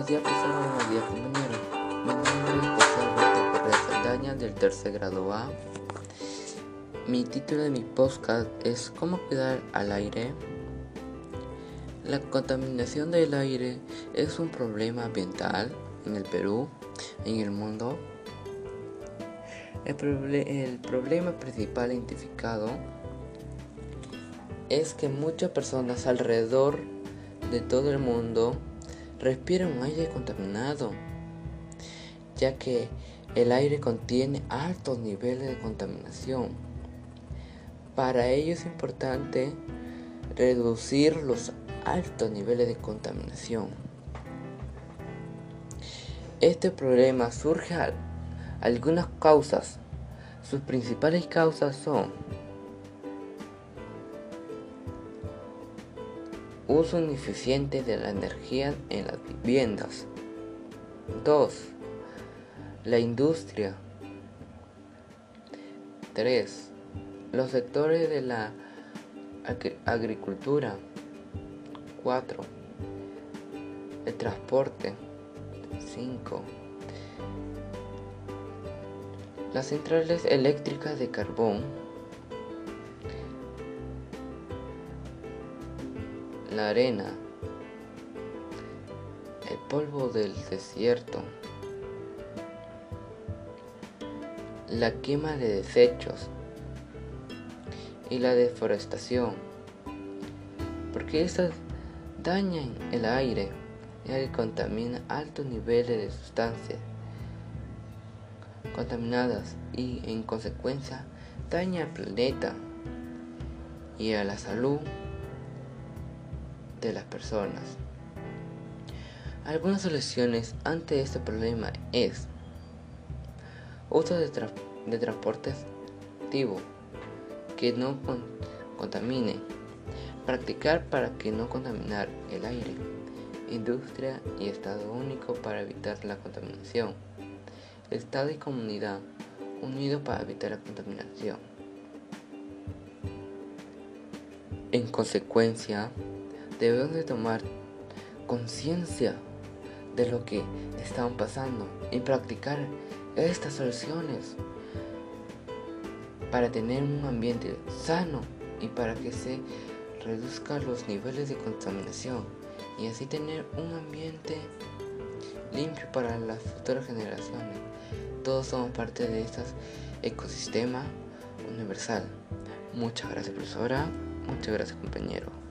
día, profesor. Buenos días, compañeros. Mi nombre es José Alberto Correa Saldaña, del tercer grado A. Mi título de mi podcast es ¿Cómo cuidar al aire? La contaminación del aire es un problema ambiental en el Perú, en el mundo. El, proble el problema principal identificado es que muchas personas alrededor de todo el mundo respiran un aire contaminado, ya que el aire contiene altos niveles de contaminación. Para ello es importante reducir los altos niveles de contaminación. Este problema surge a algunas causas. Sus principales causas son uso ineficiente de la energía en las viviendas. 2. La industria. 3 los sectores de la agricultura. 4. El transporte. 5. Las centrales eléctricas de carbón. La arena. El polvo del desierto. La quema de desechos y la deforestación, porque estas dañan el aire ya que contaminan altos niveles de sustancias contaminadas y en consecuencia daña al planeta y a la salud de las personas. Algunas soluciones ante este problema es uso de, de transportes activo que no contamine, practicar para que no contaminar el aire, industria y Estado único para evitar la contaminación, Estado y comunidad unidos para evitar la contaminación. En consecuencia, debemos de tomar conciencia de lo que estamos pasando y practicar estas soluciones para tener un ambiente sano y para que se reduzcan los niveles de contaminación y así tener un ambiente limpio para las futuras generaciones. Todos somos parte de este ecosistema universal. Muchas gracias profesora, muchas gracias compañero.